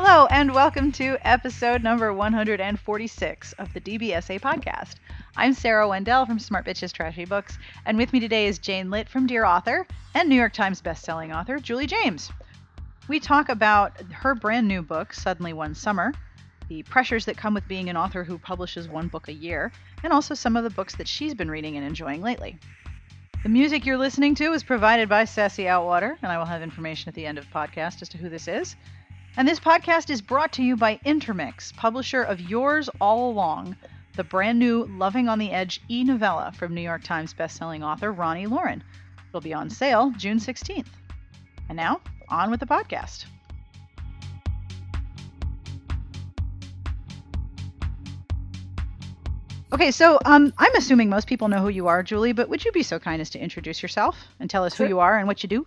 Hello, and welcome to episode number 146 of the DBSA podcast. I'm Sarah Wendell from Smart Bitches Trashy Books, and with me today is Jane Litte from Dear Author and New York Times bestselling author Julie James. We talk about her brand new book, Suddenly One Summer, the pressures that come with being an author who publishes one book a year, and also some of the books that she's been reading and enjoying lately. The music you're listening to is provided by Sassy Outwater, and I will have information at the end of the podcast as to who this is. And this podcast is brought to you by Intermix, publisher of Yours All Along, the brand new Loving on the Edge e novella from New York Times bestselling author Roni Loren. It'll be on sale June 16th. And now, on with the podcast. Okay, so um, I'm assuming most people know who you are, Julie, but would you be so kind as to introduce yourself and tell us Sure. who you are and what you do?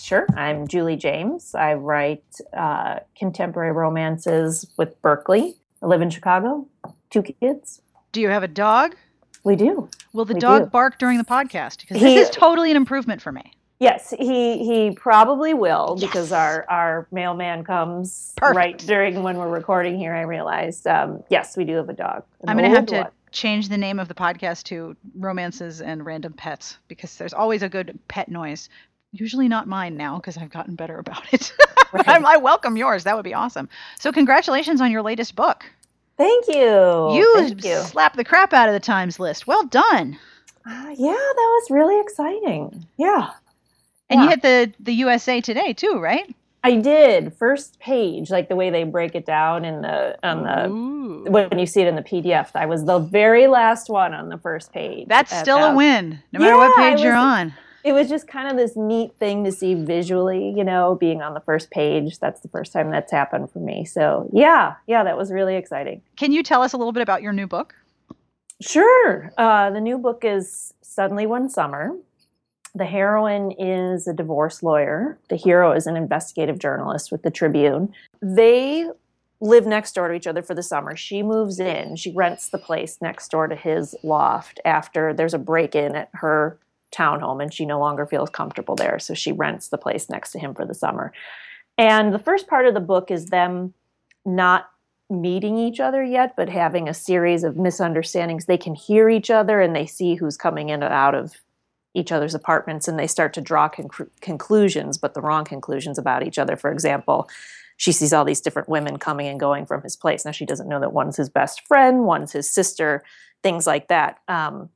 Sure. I'm Julie James. I write uh, contemporary romances with Berkley. I live in Chicago. Two kids. Do you have a dog? We do. Will the We dog do. bark during the podcast? Because He- this is totally an improvement for me. Yes, he he probably will because Yes. our our mailman comes Perfect. right during when we're recording here. I realized. Um, yes, we do have a dog. I'm going to have to change the name of the podcast to Romances and Random Pets because there's always a good pet noise. Usually not mine now because I've gotten better about it. But I'm- I welcome yours. That would be awesome. So, congratulations on your latest book. Thank you. you Thank you. slapped the crap out of the Times list. Well done. Uh, yeah, that was really exciting. Yeah. And you hit the, the USA Today too, right? I did first page, like the way they break it down in the on the Ooh. when you see it in the PDF. I was the very last one on the first page. That's at still a win, no matter what Yeah, I page you're on. It was just kind of this neat thing to see visually, you know, being on the first page. That's the first time that's happened for me. So yeah, yeah, that was really exciting. Can you tell us a little bit about your new book? Sure. Uh, the new book is Suddenly One Summer. The heroine is a divorce lawyer. The hero is an investigative journalist with the Tribune. They live next door to each other for the summer. She moves in, she rents the place next door to his loft after there's a break in at her townhome and she no longer feels comfortable there. So she rents the place next to him for the summer. And the first part of the book is them not meeting each other yet, but having a series of misunderstandings. They can hear each other and they see who's coming in and out of each other's apartments and they start to draw conclu- conclusions, but the wrong conclusions about each other. For example, she sees all these different women coming and going from his place. Now she doesn't know that one's his best friend, one's his sister, things like that. Um,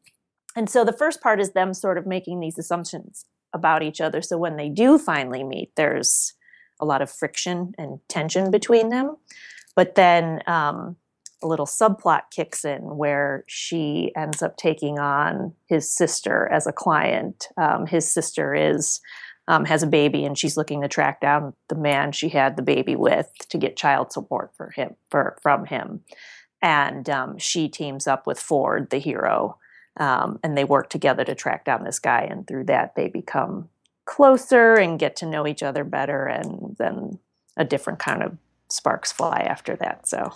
and so the first part is them sort of making these assumptions about each other. So when they do finally meet, there's a lot of friction and tension between them. But then um, a little subplot kicks in where she ends up taking on his sister as a client. Um, his sister is um, has a baby, and she's looking to track down the man she had the baby with to get child support for him for from him. And um, she teams up with Ford, the hero, um, and they work together to track down this guy. And through that, they become closer and get to know each other better, and then a different kind of sparks fly after that. So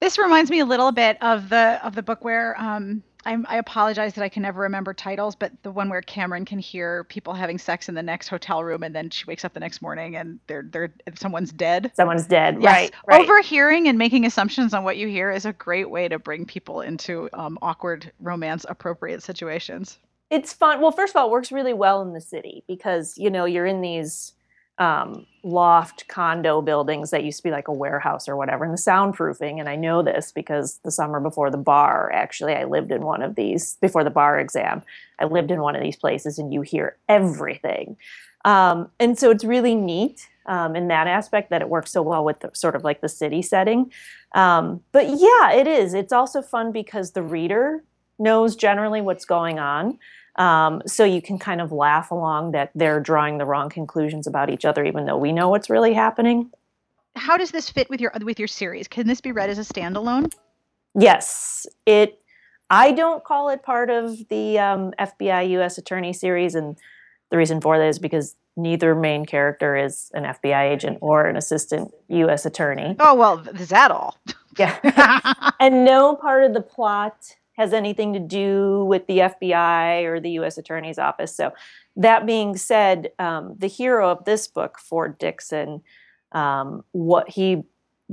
This reminds me a little bit of the of the book where um, I'm, I apologize that I can never remember titles, but the one where Cameron can hear people having sex in the next hotel room, and then she wakes up the next morning and they're they're someone's dead. someone's dead, Yes. right? Right. Overhearing and making assumptions on what you hear is a great way to bring people into um, awkward romance appropriate situations. it's fun. Well, first of all, it works really well in the city because you know you're in these um, loft condo buildings that used to be like a warehouse or whatever, and the soundproofing. And I know this because the summer before the bar, actually, I lived in one of these before the bar exam. I lived in one of these places, and you hear everything. Um, and so it's really neat um, in that aspect that it works so well with the, sort of like the city setting. Um, but yeah, it is. It's also fun because the reader knows generally what's going on. Um, so you can kind of laugh along that they're drawing the wrong conclusions about each other, even though we know what's really happening. How does this fit with your with your series? Can this be read as a standalone? Yes, it. I don't call it part of the um, FBI U.S. Attorney series, and the reason for that is because neither main character is an FBI agent or an assistant U.S. attorney. Oh well, is that all? Yeah. and no part of the plot has anything to do with the FBI or the U.S. Attorney's Office. So, that being said, um, the hero of this book, Ford Dixon, um, what he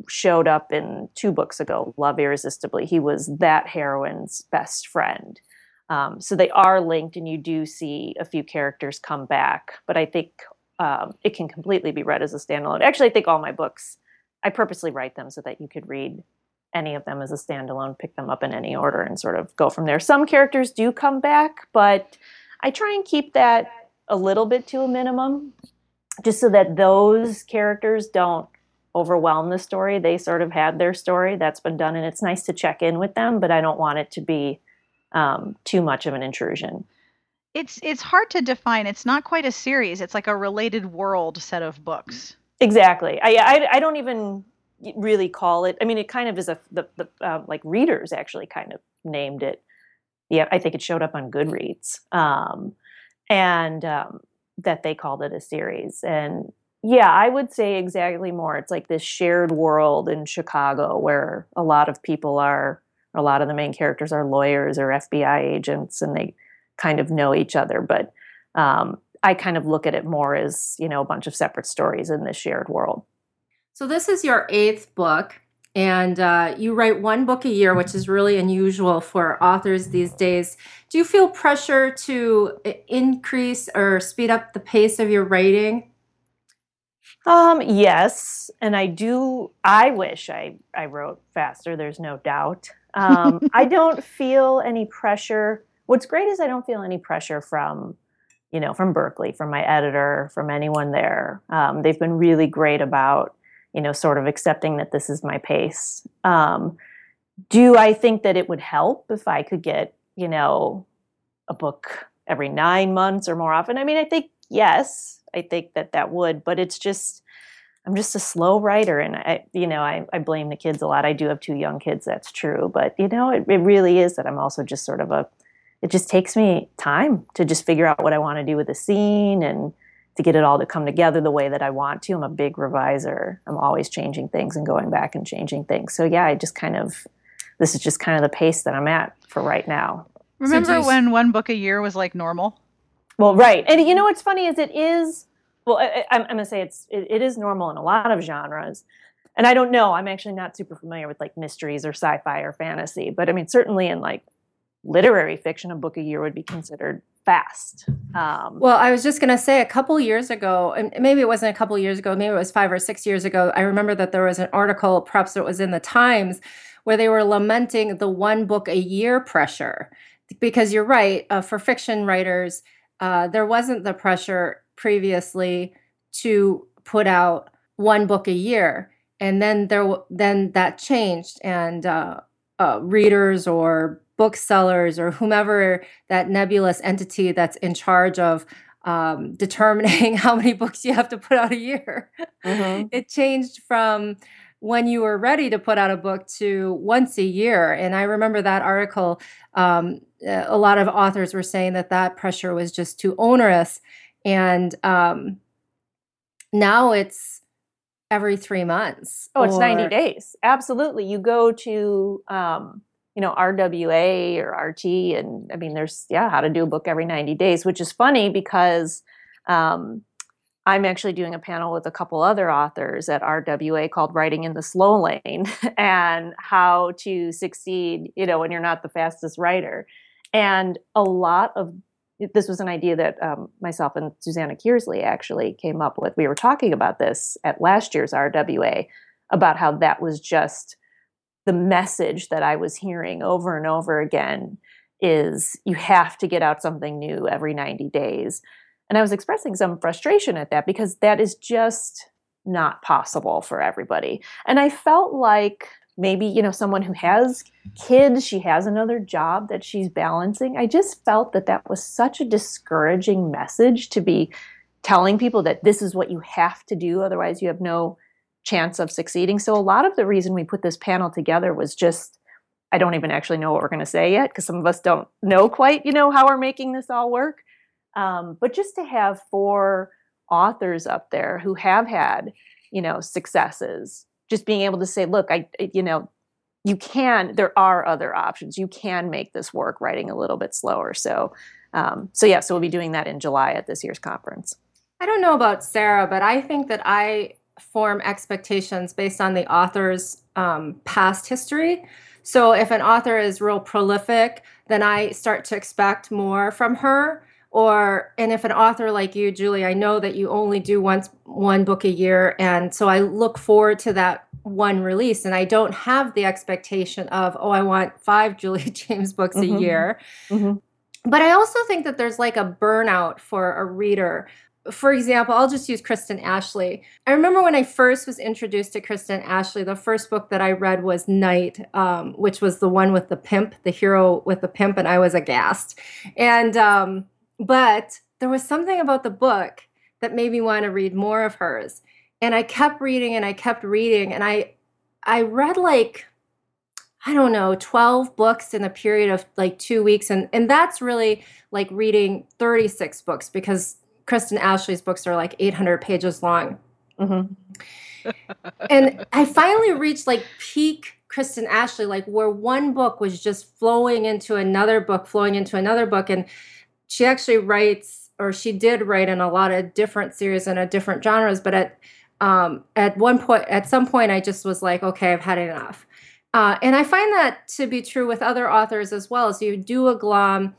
showed up in two books ago, Love Irresistibly. He was that heroine's best friend. Um, so they are linked, and you do see a few characters come back. But I think um, it can completely be read as a standalone. Actually, I think all my books, I purposely write them so that you could read any of them as a standalone, pick them up in any order, and sort of go from there. Some characters do come back, but I try and keep that a little bit to a minimum, just so that those characters don't overwhelm the story. They sort of had their story that's been done, and it's nice to check in with them, but I don't want it to be um, too much of an intrusion. It's it's hard to define. It's not quite a series. It's like a related world set of books. Exactly. I I, I don't even really call it. I mean, it kind of is a the, the uh, like readers actually kind of named it. Yeah, I think it showed up on Goodreads, um, and um, that they called it a series. And yeah, I would say exactly more. It's like this shared world in Chicago where a lot of people are, a lot of the main characters are lawyers or FBI agents, and they kind of know each other. But um, I kind of look at it more as you know a bunch of separate stories in this shared world. So this is your eighth book, and uh, you write one book a year, which is really unusual for authors these days. Do you feel pressure to increase or speed up the pace of your writing? Um, yes, and I do. I wish I I wrote faster. There's no doubt. Um, I don't feel any pressure what's great is I don't feel any pressure from, you know, from Berkley, from my editor, from anyone there. Um, they've been really great about, you know, sort of accepting that this is my pace. Um, do I think that it would help if I could get, you know, a book every nine months or more often? I mean, I think yes, I think that that would, but it's just, I'm just a slow writer, and I, you know, I, I blame the kids a lot. I do have two young kids, that's true, but you know, it, it really is that I'm also just sort of a it just takes me time to just figure out what I want to do with a scene and to get it all to come together the way that I want to. I'm a big reviser. I'm always changing things and going back and changing things. So yeah, I just kind of this is just kind of the pace that I'm at for right now. Remember when one book a year was like normal? Well, right. And you know what's funny is it is well, I, am going to say it's it, it is normal in a lot of genres. And I don't know. I'm actually not super familiar with like mysteries or sci-fi or fantasy, but I mean certainly in like literary fiction, a book a year would be considered fast. Um, well, I was just going to say a couple years ago, and maybe it wasn't a couple years ago, maybe it was five or six years ago. I remember that there was an article, perhaps it was in the Times, where they were lamenting the one book a year pressure. Because you're right, uh, for fiction writers, uh, there wasn't the pressure previously to put out one book a year, and then there, then that changed, and uh, uh readers or booksellers or whomever that nebulous entity that's in charge of um, determining how many books you have to put out a year. Mm-hmm. It changed from when you were ready to put out a book to once a year. And I remember that article. Um, a lot of authors were saying that that pressure was just too onerous. And um, now it's every three months. Oh, it's 90 days. Absolutely. You go to, um, you know RWA or RT, and I mean, there's yeah, how to do a book every 90 days, which is funny because um, I'm actually doing a panel with a couple other authors at RWA called "Writing in the Slow Lane" and how to succeed, you know, when you're not the fastest writer. And a lot of this was an idea that um, myself and Susanna Kearsley actually came up with. We were talking about this at last year's RWA about how that was just the message that I was hearing over and over again is you have to get out something new every 90 days. And I was expressing some frustration at that because that is just not possible for everybody. And I felt like maybe, you know, someone who has kids, she has another job that she's balancing. I just felt that that was such a discouraging message to be telling people that this is what you have to do otherwise you have no chance of succeeding. So a lot of the reason we put this panel together was just I don't even actually know what we're going to say yet because some of us don't know quite, you know, how we're making this all work. Um, but just to have four authors up there who have had, you know, successes, just being able to say, look, I, you know, you can. There are other options. You can make this work writing a little bit slower. So, um, so yeah. So we'll be doing that in July at this year's conference. I don't know about Sarah, but I think that I form expectations based on the author's um, past history. So if an author is real prolific, then I start to expect more from her. Or and if an author like you, Julie, I know that you only do once one book a year, and so I look forward to that one release, and I don't have the expectation of oh, I want five Julie James books mm-hmm. a year. Mm-hmm. But I also think that there's like a burnout for a reader for example, I'll just use Kristen Ashley. I remember when I first was introduced to Kristen Ashley, the first book that I read was Night, um, which was the one with the pimp, the hero with the pimp, and I was aghast. And um, but there was something about the book that made me want to read more of hers. And I kept reading and I kept reading, and I I read like I don't know, 12 books in a period of like two weeks. And, and that's really like reading 36 books because Kristen Ashley's books are like 800 pages long. Mm-hmm. and I finally reached like peak Kristen Ashley, like where one book was just flowing into another book, flowing into another book. And she actually writes, or she did write in a lot of different series and a different genres. But at um, at one point, at some point, I just was like, okay, I've had enough. Uh, and I find that to be true with other authors as well. So you do a glom,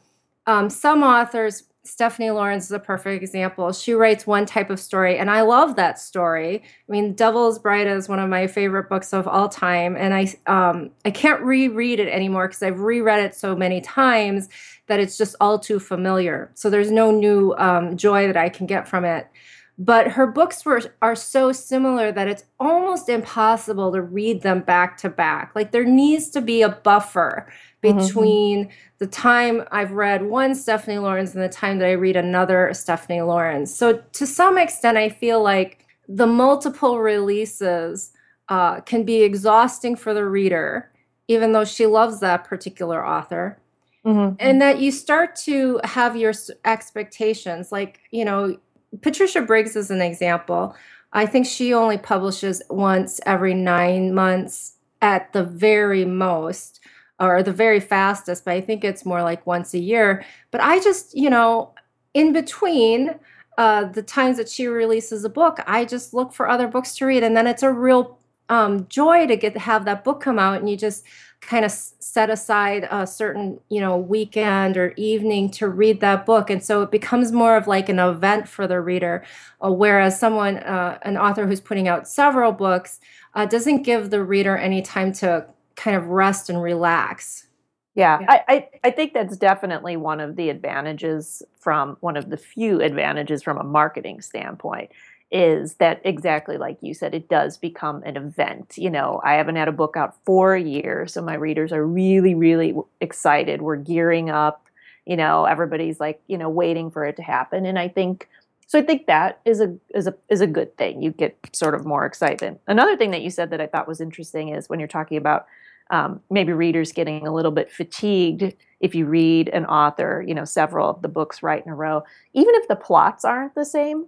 um, some authors Stephanie Laurens is a perfect example. She writes one type of story, and I love that story. I mean, Devil's Bride is one of my favorite books of all time, and I um, I can't reread it anymore because I've reread it so many times that it's just all too familiar. So there's no new um, joy that I can get from it. But her books were are so similar that it's almost impossible to read them back to back. Like there needs to be a buffer. Between. Mm-hmm the time I've read one Stephanie Laurens and the time that I read another Stephanie Laurens. So to some extent, I feel like the multiple releases uh, can be exhausting for the reader, even though she loves that particular author. Mm-hmm. And that you start to have your expectations. Like, you know, Patricia Briggs is an example. I think she only publishes once every nine months at the very most or the very fastest, but I think it's more like once a year. But I just, you know, in between uh, the times that she releases a book, I just look for other books to read, and then it's a real um, joy to get to have that book come out, and you just kind of set aside a certain, you know, weekend or evening to read that book, and so it becomes more of like an event for the reader. Uh, whereas someone, uh, an author who's putting out several books, uh, doesn't give the reader any time to kind of rest and relax. Yeah, yeah. I, I, I think that's definitely one of the advantages from one of the few advantages from a marketing standpoint is that exactly like you said, it does become an event. You know, I haven't had a book out for a year, so my readers are really, really excited. We're gearing up. You know, everybody's like, you know, waiting for it to happen. And I think so I think that is a is a is a good thing. You get sort of more excitement. Another thing that you said that I thought was interesting is when you're talking about um, maybe readers getting a little bit fatigued if you read an author, you know, several of the books right in a row. Even if the plots aren't the same,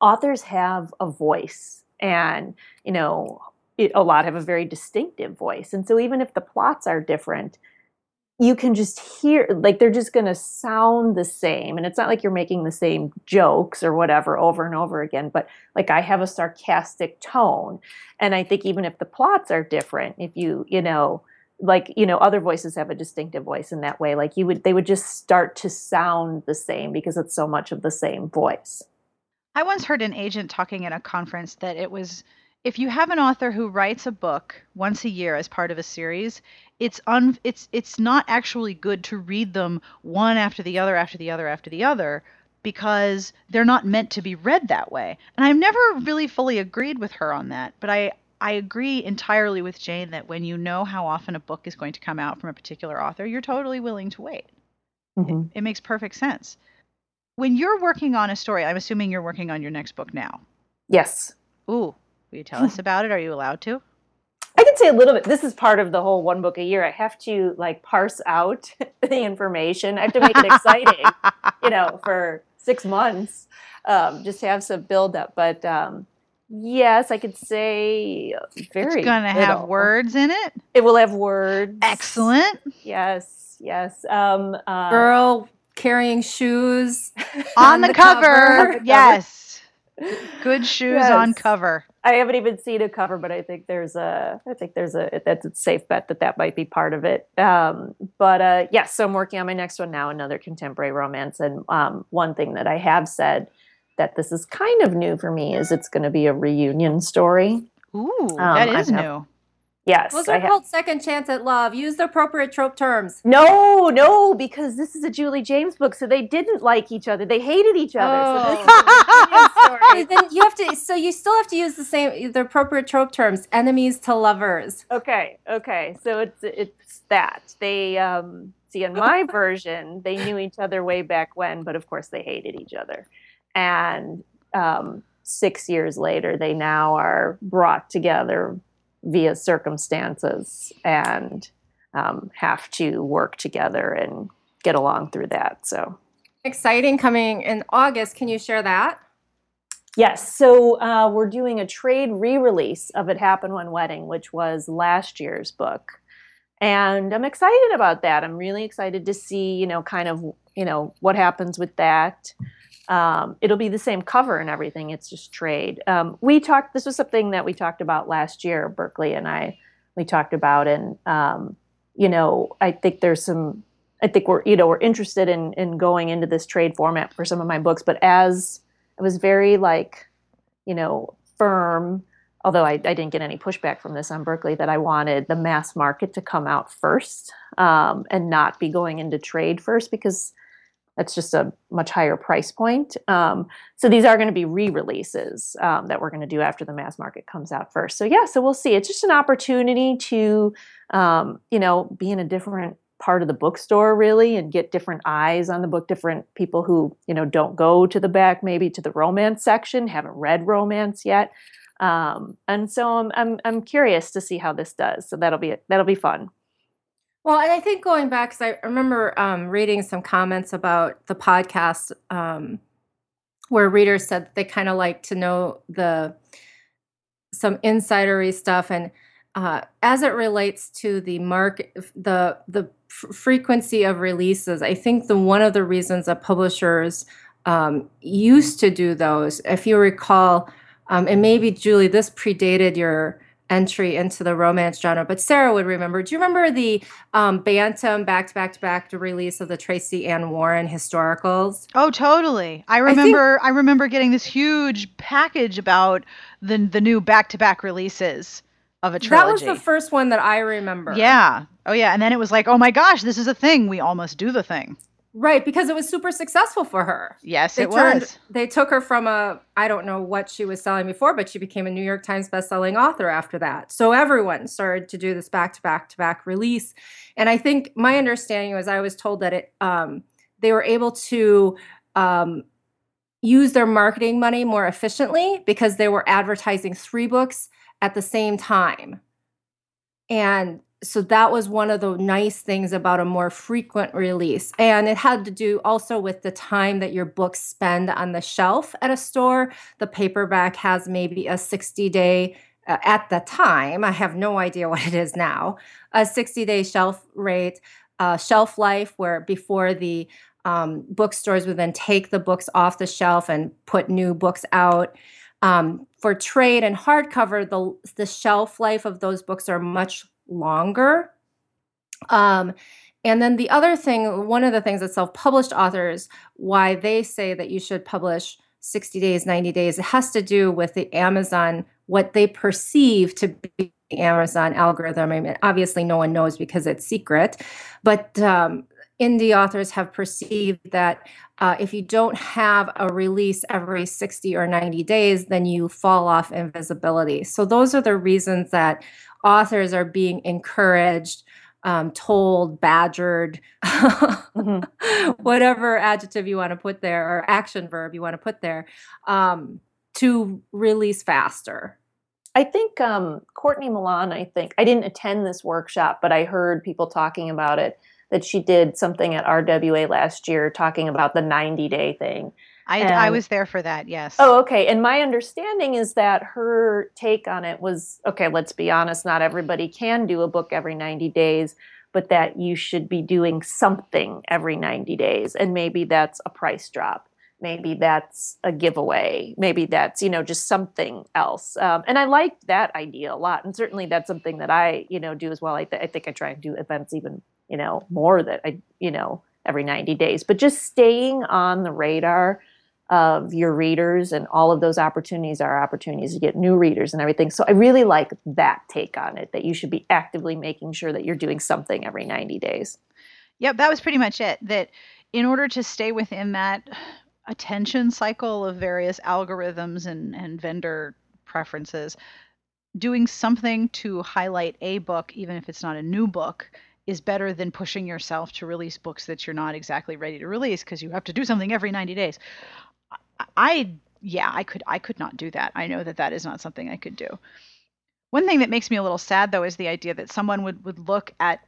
authors have a voice, and you know, it, a lot have a very distinctive voice. And so even if the plots are different, you can just hear like they're just going to sound the same and it's not like you're making the same jokes or whatever over and over again but like i have a sarcastic tone and i think even if the plots are different if you you know like you know other voices have a distinctive voice in that way like you would they would just start to sound the same because it's so much of the same voice. I once heard an agent talking at a conference that it was if you have an author who writes a book once a year as part of a series, it's un it's it's not actually good to read them one after the other after the other after the other because they're not meant to be read that way. And I've never really fully agreed with her on that, but I I agree entirely with Jane that when you know how often a book is going to come out from a particular author, you're totally willing to wait. Mm-hmm. It, it makes perfect sense. When you're working on a story, I'm assuming you're working on your next book now. Yes. Ooh, Will you tell us about it? Are you allowed to? I can say a little bit. This is part of the whole one book a year. I have to like parse out the information. I have to make it exciting, you know, for six months, um, just to have some build up. But um, yes, I could say very. It's going to have words in it. It will have words. Excellent. Yes, yes. Um, uh, Girl carrying shoes on, on the, the, cover. cover. Yes. Good shoes on cover. I haven't even seen a cover, but I think there's a, I think there's a, that's a safe bet that that might be part of it. Um, but uh, yes, so I'm working on my next one now, another contemporary romance. And um, one thing that I have said that this is kind of new for me is it's going to be a reunion story. Ooh, that I is have- new. Yes, Those I are ha- called second chance at love. Use the appropriate trope terms. no, no, because this is a Julie James book, so they didn't like each other. They hated each other. So this is a reunion story. then you have to. So you still have to use the same, the appropriate trope terms. Enemies to lovers. Okay, okay. So it's it's that. They um see in my version, they knew each other way back when, but of course they hated each other. And um 6 years later, they now are brought together via circumstances and um, have to work together and get along through that. So Exciting coming in August. Can you share that? Yes, so uh, we're doing a trade re-release of "It Happened One Wedding," which was last year's book, and I'm excited about that. I'm really excited to see, you know, kind of, you know, what happens with that. Um, it'll be the same cover and everything. It's just trade. Um, we talked. This was something that we talked about last year. Berkley and I, we talked about, and um, you know, I think there's some. I think we're, you know, we're interested in in going into this trade format for some of my books, but as I was very like, you know, firm. Although I, I didn't get any pushback from this on Berkley, that I wanted the mass market to come out first um, and not be going into trade first because that's just a much higher price point. Um, so these are going to be re-releases um, that we're going to do after the mass market comes out first. So yeah, so we'll see. It's just an opportunity to, um, you know, be in a different part of the bookstore really and get different eyes on the book different people who you know don't go to the back maybe to the romance section haven't read romance yet. Um, and so I'm, I'm i'm curious to see how this does. So that'll be that'll be fun. Well, and I think going back, because I remember um, reading some comments about the podcast um, where readers said they kind of like to know the some insidery stuff, and uh, as it relates to the market, the the f- frequency of releases, I think the one of the reasons that publishers um, used to do those, if you recall, um, and maybe Julie, this predated your entry into the romance genre, but Sarah would remember. Do you remember the um, Bantam back to back to back to release of the Tracy Anne Warren historicals? Oh, totally. I think- remember. I, remember getting this huge package about the the new back to back releases of a That was the first one that I remember. Yeah. Oh, yeah. And then it was like, oh my gosh, this is a thing. We almost do the thing. Right, because it was super successful for her. Yes, They it turned, was. They took her from a I don't know what she was selling before, but she became a New York Times bestselling author after that. So everyone started to do this back to back to back release, and I think my understanding was I was told that it um, they were able to um, use their marketing money more efficiently because they were advertising three books at the same time, and so that was one of the nice things about a more frequent release. And it had to do also with the time that your books spend on the shelf at a store. The paperback has maybe a 60 day, uh, at the time, I have no idea what it is now, a 60 day shelf rate, uh, shelf life, where before the um, bookstores would then take the books off the shelf and put new books out. Um, for trade and hardcover, the, the shelf life of those books are much longer. Um, and then the other thing, one of the things that self published authors, why they say that you should publish 60 days, 90 days, it has to do with the Amazon, what they perceive to be the Amazon algorithm. I mean, obviously, no one knows because it's secret, but um, indie authors have perceived that uh, if you don't have a release every 60 or 90 days, then you fall off in visibility. So, those are the reasons that authors are being encouraged, um, told, badgered, whatever adjective you want to put there or action verb you want to put there, um, to release faster. I think um, Courtney Milan, I think, I didn't attend this workshop, but I heard people talking about it, that she did something at RWA last year talking about the 90 day thing. I, I was there for that. Yes. Oh, okay. And my understanding is that her take on it was okay, let's be honest, not everybody can do a book every 90 days, but that you should be doing something every 90 days. And maybe that's a price drop. maybe that's a giveaway maybe that's you know just something else um, and i like that idea a lot and certainly that's something that i you know do as well i, th- I think i try and do events even you know more that i you know every 90 days. But just staying on the radar of your readers and all of those opportunities are opportunities to get new readers and everything. So i really like that take on it that you should be actively making sure that you're doing something every 90 days. Yep that was pretty much it. That in order to stay within that attention cycle of various algorithms and, and vendor preferences, doing something to highlight a book, even if it's not a new book, is better than pushing yourself to release books that you're not exactly ready to release because you have to do something every 90 days. I yeah, I could I could not do that. I know that that is not something I could do. One thing that makes me a little sad though is the idea that someone would would look at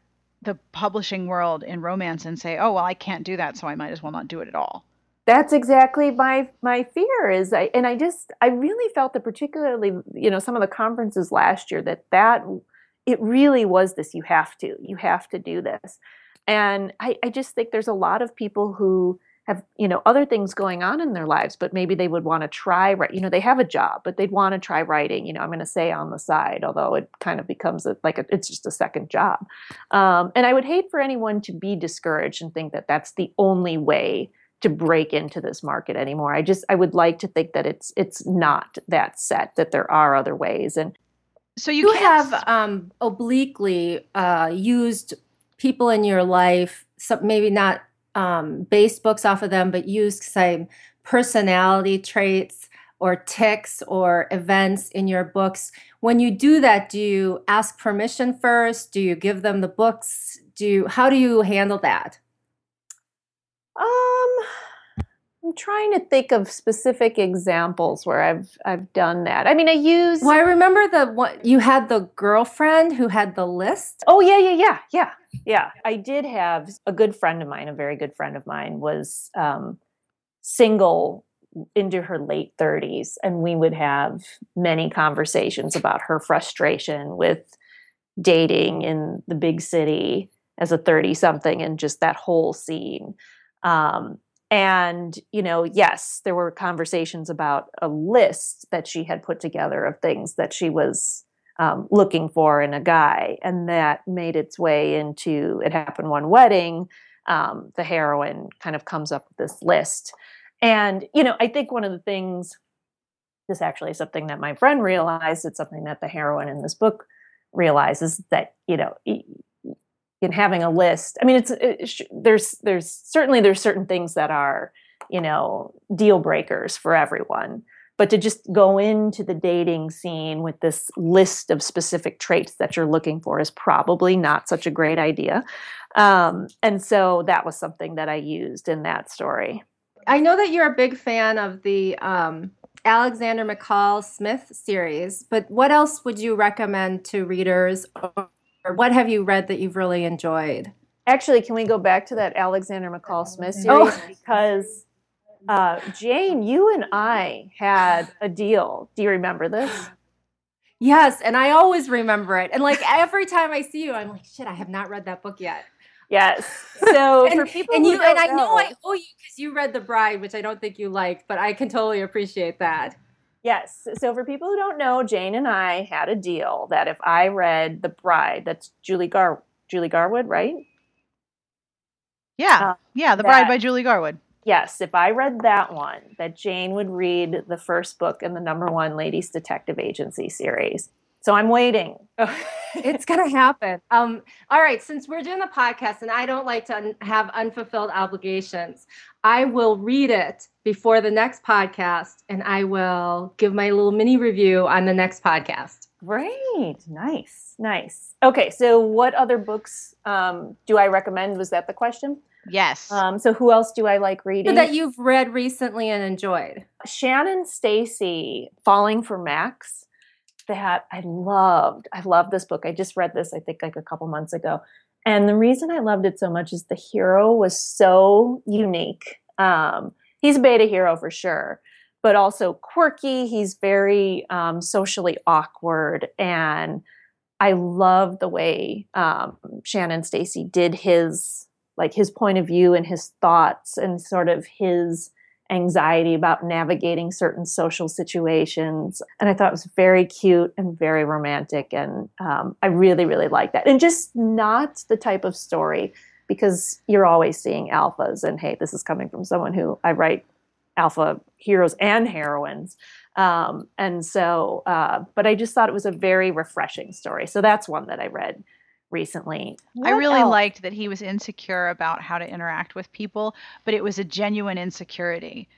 the publishing world in romance and say, "Oh, well, I can't do that, so I might as well not do it at all." that's exactly my my fear is I, and i just i really felt that particularly you know some of the conferences last year that that it really was this you have to you have to do this. And i, I just think there's a lot of people who have you know other things going on in their lives but maybe they would want to try right, you know they have a job but they'd want to try writing you know i'm going to say on the side although it kind of becomes a, like a, it's just a second job. Um, and i would hate for anyone to be discouraged and think that that's the only way to break into this market anymore. I just I would like to think that it's it's not that set that there are other ways. And so you, you have um, obliquely uh, used people in your life, so maybe not um, based books off of them, but used say personality traits or ticks or events in your books. When you do that, do you ask permission first? Do you give them the books? Do you, how do you handle that? Um, I'm trying to think of specific examples where I've I've done that. I mean, I use. Well, I remember the one you had the girlfriend who had the list. Oh yeah, yeah, yeah, yeah, yeah. I did have a good friend of mine, a very good friend of mine, was um, single into her late 30s, and we would have many conversations about her frustration with dating in the big city as a 30 something and just that whole scene um, and, you know, yes, there were conversations about a list that she had put together of things that she was um, looking for in a guy. And that made its way into It Happened One Wedding. Um, the heroine kind of comes up with this list. And, you know, I think one of the things, this actually is something that my friend realized, it's something that the heroine in this book realizes that, you know, in having a list. I mean it's it, there's there's certainly there's certain things that are you know deal breakers for everyone. But to just go into the dating scene with this list of specific traits that you're looking for is probably not such a great idea. Um, and so that was something that i used in that story. I know that you're a big fan of the um, alexander mccall smith series but what else would you recommend to readers or what have you read that you've really enjoyed? Actually, can we go back to that Alexander McCall Smith oh. series? Oh. Because uh, Jane, you and I had a deal. Do you remember this? Yes, and I always remember it. And like every time I see you, I'm like, shit, I have not read that book yet. Yes. So and, for people and you and I know I owe you because you read The Bride, which I don't think you liked, but I can totally appreciate that. Yes. So for people who don't know, Jane and I had a deal that if I read The Bride, that's Julie Gar Julie Garwood, right? Yeah. Uh, yeah, The that, Bride by Julie Garwood. Yes, if I read that one, that Jane would read the first book in the number one Ladies Detective Agency series. So I'm waiting. it's gonna happen. Um, all right, since we're doing the podcast and I don't like to un- have unfulfilled obligations, I will read it before the next podcast and I will give my little mini review on the next podcast. Great, nice, nice. Okay, so what other books um, do I recommend? Was that the question? Yes. Um, so who else do I like reading? That you've read recently and enjoyed. Shannon Stacy, Falling for Max that I loved. I love this book. I just read this, I think, like a couple months ago. And the reason I loved it so much is the hero was so unique. Um, he's a beta hero for sure, but also quirky. He's very um, socially awkward. And I love the way um, Shannon Stacy did his like his point of view and his thoughts and sort of his anxiety about navigating certain social situations. And I thought it was very cute and very romantic. And um, I really, really liked that. And just not the type of story because you're always seeing alphas. And hey, this is coming from someone who I write alpha heroes and heroines. Um, and so, uh, but I just thought it was a very refreshing story. So that's one that I read recently. What I really else? liked that he was insecure about how to interact with people, but it was a genuine insecurity.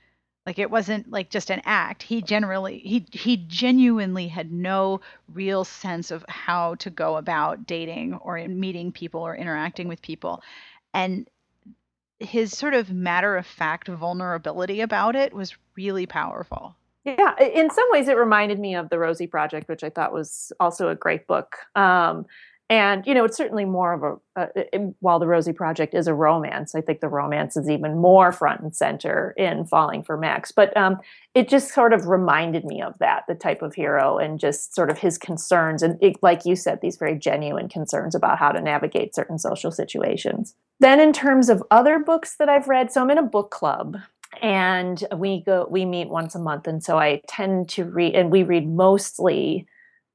Like it wasn't like just an act. He generally he he genuinely had no real sense of how to go about dating or meeting people or interacting with people. And his sort of matter of fact vulnerability about it was really powerful. Yeah, in some ways, it reminded me of the Rosie Project, which I thought was also a great book. Um, and you know it's certainly more of a it, while the rosie project is a romance i think the romance is even more front and center in falling for max. But um, it just sort of reminded me of that the type of hero and just sort of his concerns and it, like you said these very genuine concerns about how to navigate certain social situations. Then in terms of other books that i've read so i'm in a book club and we go we meet once a month. And so i tend to read and we read mostly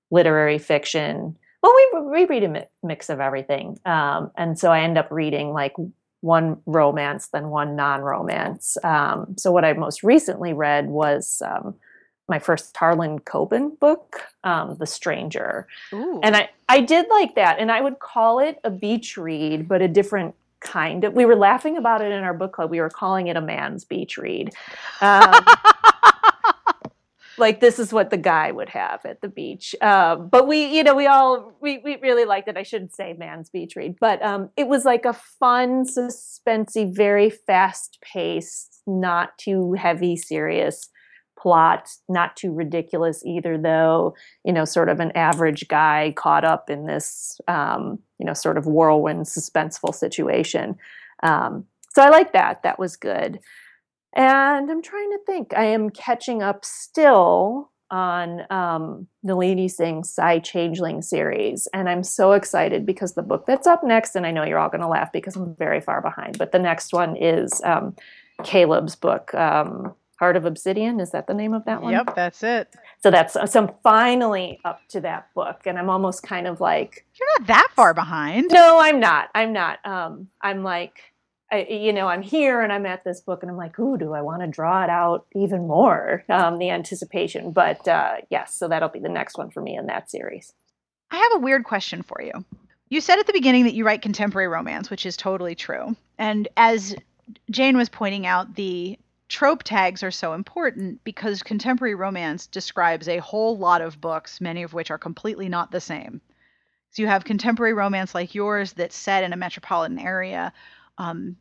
literary fiction well, we we read a mix of everything, um, and so I end up reading like one romance, then one non-romance. Um, so what I most recently read was um, my first Harlan Coben book, um, The Stranger, Ooh. and I I did like that, and I would call it a beach read, but a different kind of. We were laughing about it in our book club. We were calling it a man's beach read. Like this is what the guy would have at the beach. Um, but we, you know, we all we we really liked it. I shouldn't say man's beach read, but um, it was like a fun, suspensey, very fast paced, not too heavy, serious plot, not too ridiculous either, though. You know, sort of an average guy caught up in this, um, you know, sort of whirlwind, suspenseful situation. Um, so I like that. That was good. And I'm trying to think. I am catching up still on um, Nalini Singh's Psi Changeling series. And I'm so excited because the book that's up next, and I know you're all going to laugh because I'm very far behind, but the next one is um, Caleb's book, um, Heart of Obsidian. Is that the name of that one? Yep, that's it. So that's so I'm finally up to that book, and I'm almost kind of like you're not that far behind. No, I'm not. I'm not. Um, I'm like I, you know, I'm here and I'm at this book and I'm like, ooh, do I want to draw it out even more? Um, the anticipation. But uh, yes, so that'll be the next one for me in that series. I have a weird question for you. You said at the beginning that you write contemporary romance, which is totally true. And as Jane was pointing out, the trope tags are so important because contemporary romance describes a whole lot of books, many of which are completely not the same. So you have contemporary romance like yours that's set in a metropolitan area um,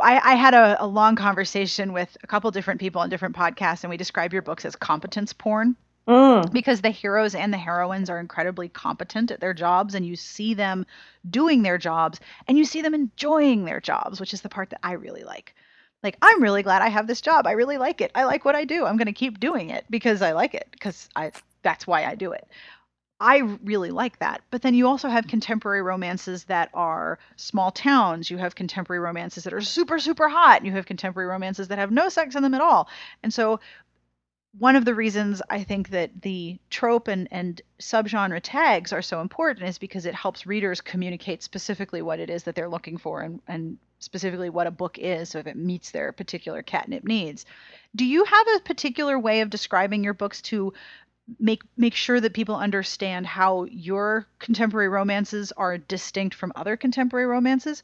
I, I, had a, a, long conversation with a couple different people on different podcasts, and we describe your books as competence porn. Mm. Because the heroes and the heroines are incredibly competent at their jobs, and you see them doing their jobs, and you see them enjoying their jobs, which is the part that I really like. Like, I'm really glad I have this job. I really like it. I like what I do. I'm going to keep doing it because I like it, because I that's why I do it. I really like that. But then you also have contemporary romances that are small towns. You have contemporary romances that are super, super hot. And You have contemporary romances that have no sex in them at all. And so, one of the reasons I think that the trope and, and subgenre tags are so important is because it helps readers communicate specifically what it is that they're looking for and, and specifically what a book is so if it meets their particular catnip needs. Do you have a particular way of describing your books to make make sure that people understand how your contemporary romances are distinct from other contemporary romances.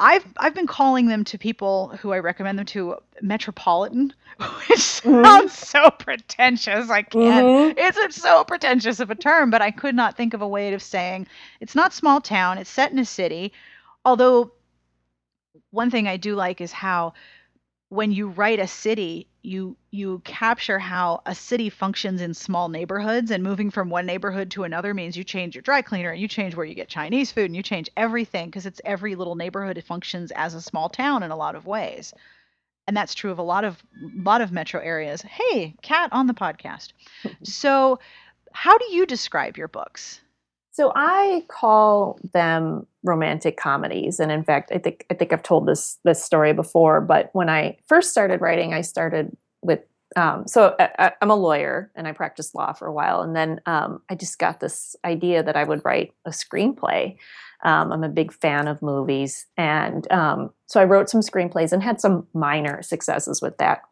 I've I've been calling them to people who I recommend them to metropolitan, which mm-hmm. sounds so pretentious. I can't. Mm-hmm. It's so pretentious of a term, but I could not think of a way of saying it's not small town. It's set in a city. Although one thing I do like is how when you write a city, you you capture how a city functions in small neighborhoods and moving from one neighborhood to another means you change your dry cleaner and you change where you get Chinese food and you change everything because it's every little neighborhood it functions as a small town in a lot of ways. And that's true of a lot of lot of metro areas. Hey, cat on the podcast. so, how do you describe your books? So I call them romantic comedies, and in fact, I think I think I've told this this story before. But when I first started writing, I started with um, so I, am a lawyer and I practiced law for a while, and then um, I just got this idea that I would write a screenplay. Um, I'm a big fan of movies, and um, so I wrote some screenplays and had some minor successes with that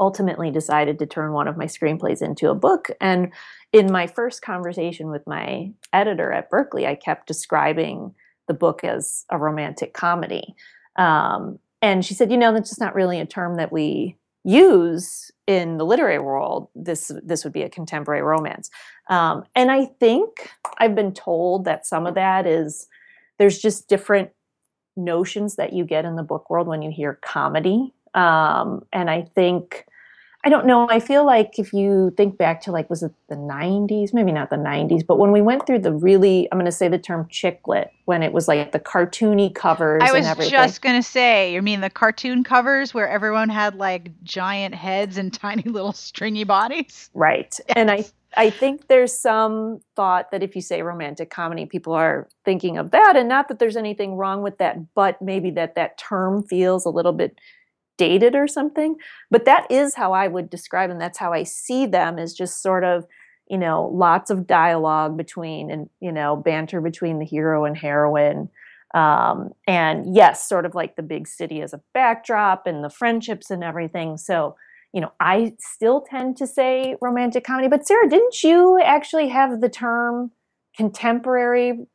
ultimately decided to turn one of my screenplays into a book. And in my first conversation with my editor at Berkley, I kept describing the book as a romantic comedy. Um, and she said, you know, that's just not really a term that we use in the literary world. This this would be a contemporary romance. Um, and I think I've been told that some of that is there's just different notions that you get in the book world when you hear comedy. Um, and I think I don't know. I feel like if you think back to like, was it the 90s? Maybe not the 90s, but when we went through the really, I'm going to say the term chick lit, when it was like the cartoony covers. I was just going to say, you mean the cartoon covers where everyone had like giant heads and tiny little stringy bodies? Right. Yes. And I, I think there's some thought that if you say romantic comedy, people are thinking of that. And not that there's anything wrong with that, but maybe that that term feels a little bit dated or something. But that is how I would describe them. That's how I see them as just sort of, you know, lots of dialogue between and, you know, banter between the hero and heroine. Um, and yes, sort of like the big city as a backdrop and the friendships and everything. So, you know, I still tend to say romantic comedy. But Sarah, didn't you actually have the term contemporary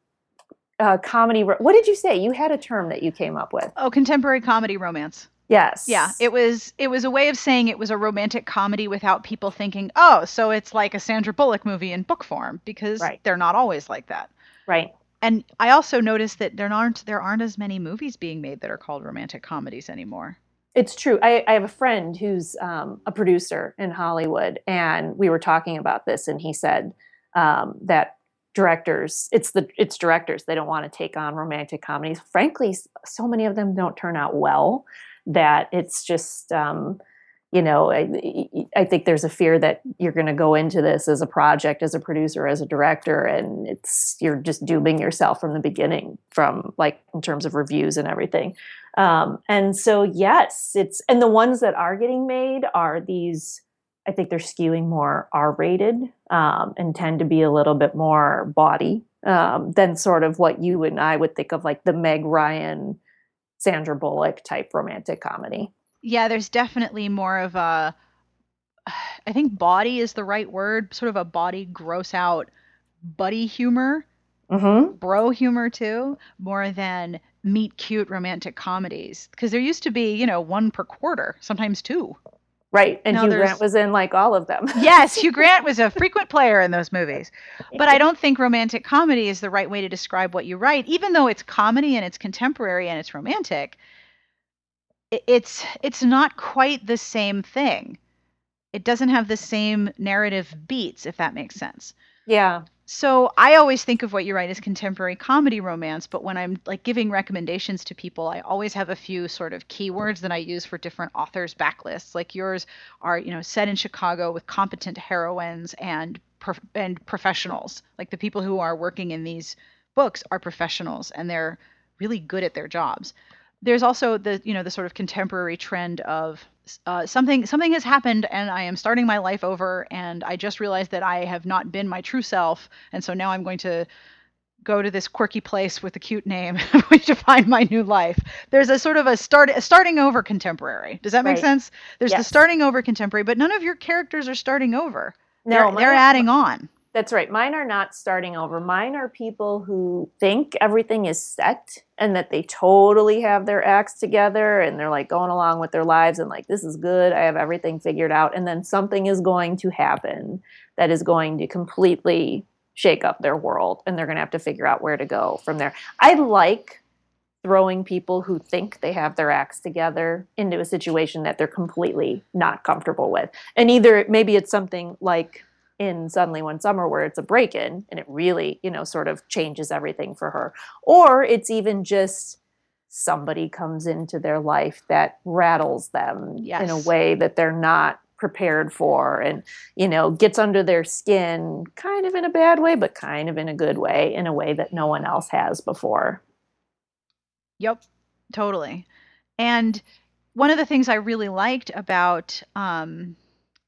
uh, comedy? What did you say? You had a term that you came up with. Oh, contemporary comedy romance. Yes. Yeah, it was it was a way of saying it was a romantic comedy without people thinking, "Oh, so it's like a Sandra Bullock movie in book form" because right. they're not always like that. Right. And I also noticed that there aren't there aren't as many movies being made that are called romantic comedies anymore. It's true. I, I have a friend who's um, a producer in Hollywood, and we were talking about this, and he said um, that directors it's the it's directors they don't want to take on romantic comedies frankly so many of them don't turn out well that it's just um, you know I, I, think there's a fear that you're going to go into this as a project as a producer as a director and it's you're just dooming yourself from the beginning from like in terms of reviews and everything. Um, and so yes it's and the ones that are getting made are these i think they're skewing more r-rated um, and tend to be a little bit more body um, than sort of what you and i would think of like the meg ryan Sandra Bullock type romantic comedy. Yeah, there's definitely more of a I think body is the right word, sort of a body gross out buddy humor, mm-hmm. bro humor too, more than meet cute romantic comedies. Because there used to be, you know, one per quarter, sometimes two. Right. And now Hugh Grant was in like all of them. yes, Hugh Grant was a frequent player in those movies. But I don't think romantic comedy is the right way to describe what you write, even though it's comedy and it's contemporary and it's romantic. It's it's not quite the same thing. It doesn't have the same narrative beats, if that makes sense. Yeah. So I always think of what you write as contemporary comedy romance, but when I'm like giving recommendations to people, I always have a few sort of keywords that I use for different authors' backlists. Like yours are, you know, set in Chicago with competent heroines and and professionals. Like the people who are working in these books are professionals and they're really good at their jobs. There's also the, you know, the sort of contemporary trend of uh, something something has happened and I am starting my life over and I just realized that I have not been my true self and so now I'm going to go to this quirky place with a cute name to find my new life. There's a sort of a start a starting over contemporary. Does that make right. sense? There's yes. the starting over contemporary, but none of your characters are starting over. No, they're, they're adding on. That's right. Mine are not starting over. Mine are people who think everything is set and that they totally have their acts together and they're like going along with their lives and like, this is good. I have everything figured out. And then something is going to happen that is going to completely shake up their world and they're going to have to figure out where to go from there. I like throwing people who think they have their acts together into a situation that they're completely not comfortable with. And either maybe it's something like in suddenly one summer where it's a break-in and it really you know sort of changes everything for her or it's even just somebody comes into their life that rattles them yes. in a way that they're not prepared for and you know gets under their skin kind of in a bad way but kind of in a good way in a way that no one else has before Yep, totally. And one of the things I really liked about um,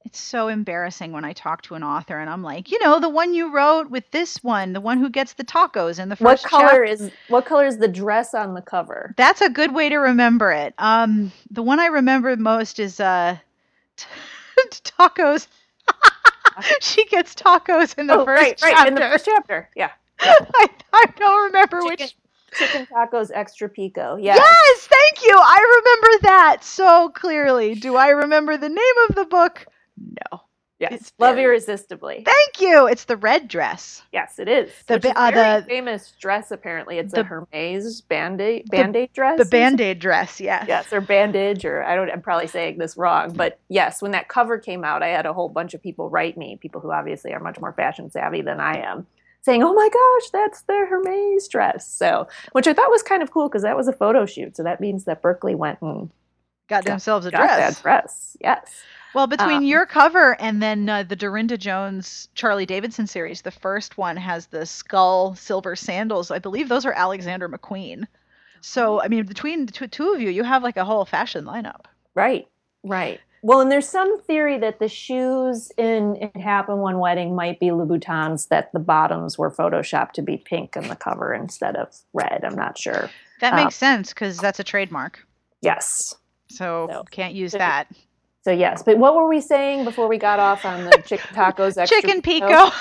it's so embarrassing when I talk to an author and I'm like, you know, the one you wrote with this one, the one who gets the tacos in the first. what color is what color is the dress on the cover That's a good way to remember it. Um, the one I remember most is uh, tacos. she gets tacos in the oh first right right chapter. in the first chapter yeah I, I don't remember chicken, which. chicken tacos extra pico yeah Yes, thank you. I remember that so clearly. Do I remember the name of the book? No. yes love very- irresistibly Thank you. It's the red dress. yes it is The ba- is uh, very the- famous dress apparently it's the- a hermes band-aid band-aid dress The band-aid dress, yes. yes or bandage or i don't i'm probably saying this wrong but yes when that cover came out i had a whole bunch of people write me people who obviously are much more fashion savvy than i am saying oh my gosh that's the hermes dress so which i thought was kind of cool because that was a photo shoot so that means that berkley went and Got themselves a got dress. that dress yes Well, between Um, your cover and then uh, the Darynda Jones Charley Davidson series, the first one has the skull silver sandals. I believe those are Alexander McQueen. So, I mean, between the two, two of you, you have like a whole fashion lineup. right right well and there's some theory that the shoes in it happened one wedding might be louboutins that the bottoms were photoshopped to be pink on the cover instead of red i'm not sure That Um, makes sense because that's a trademark. yes So, So, can't use that. So yes, but what were we saying before we got off on the chicken tacos? Extra Chicken pico.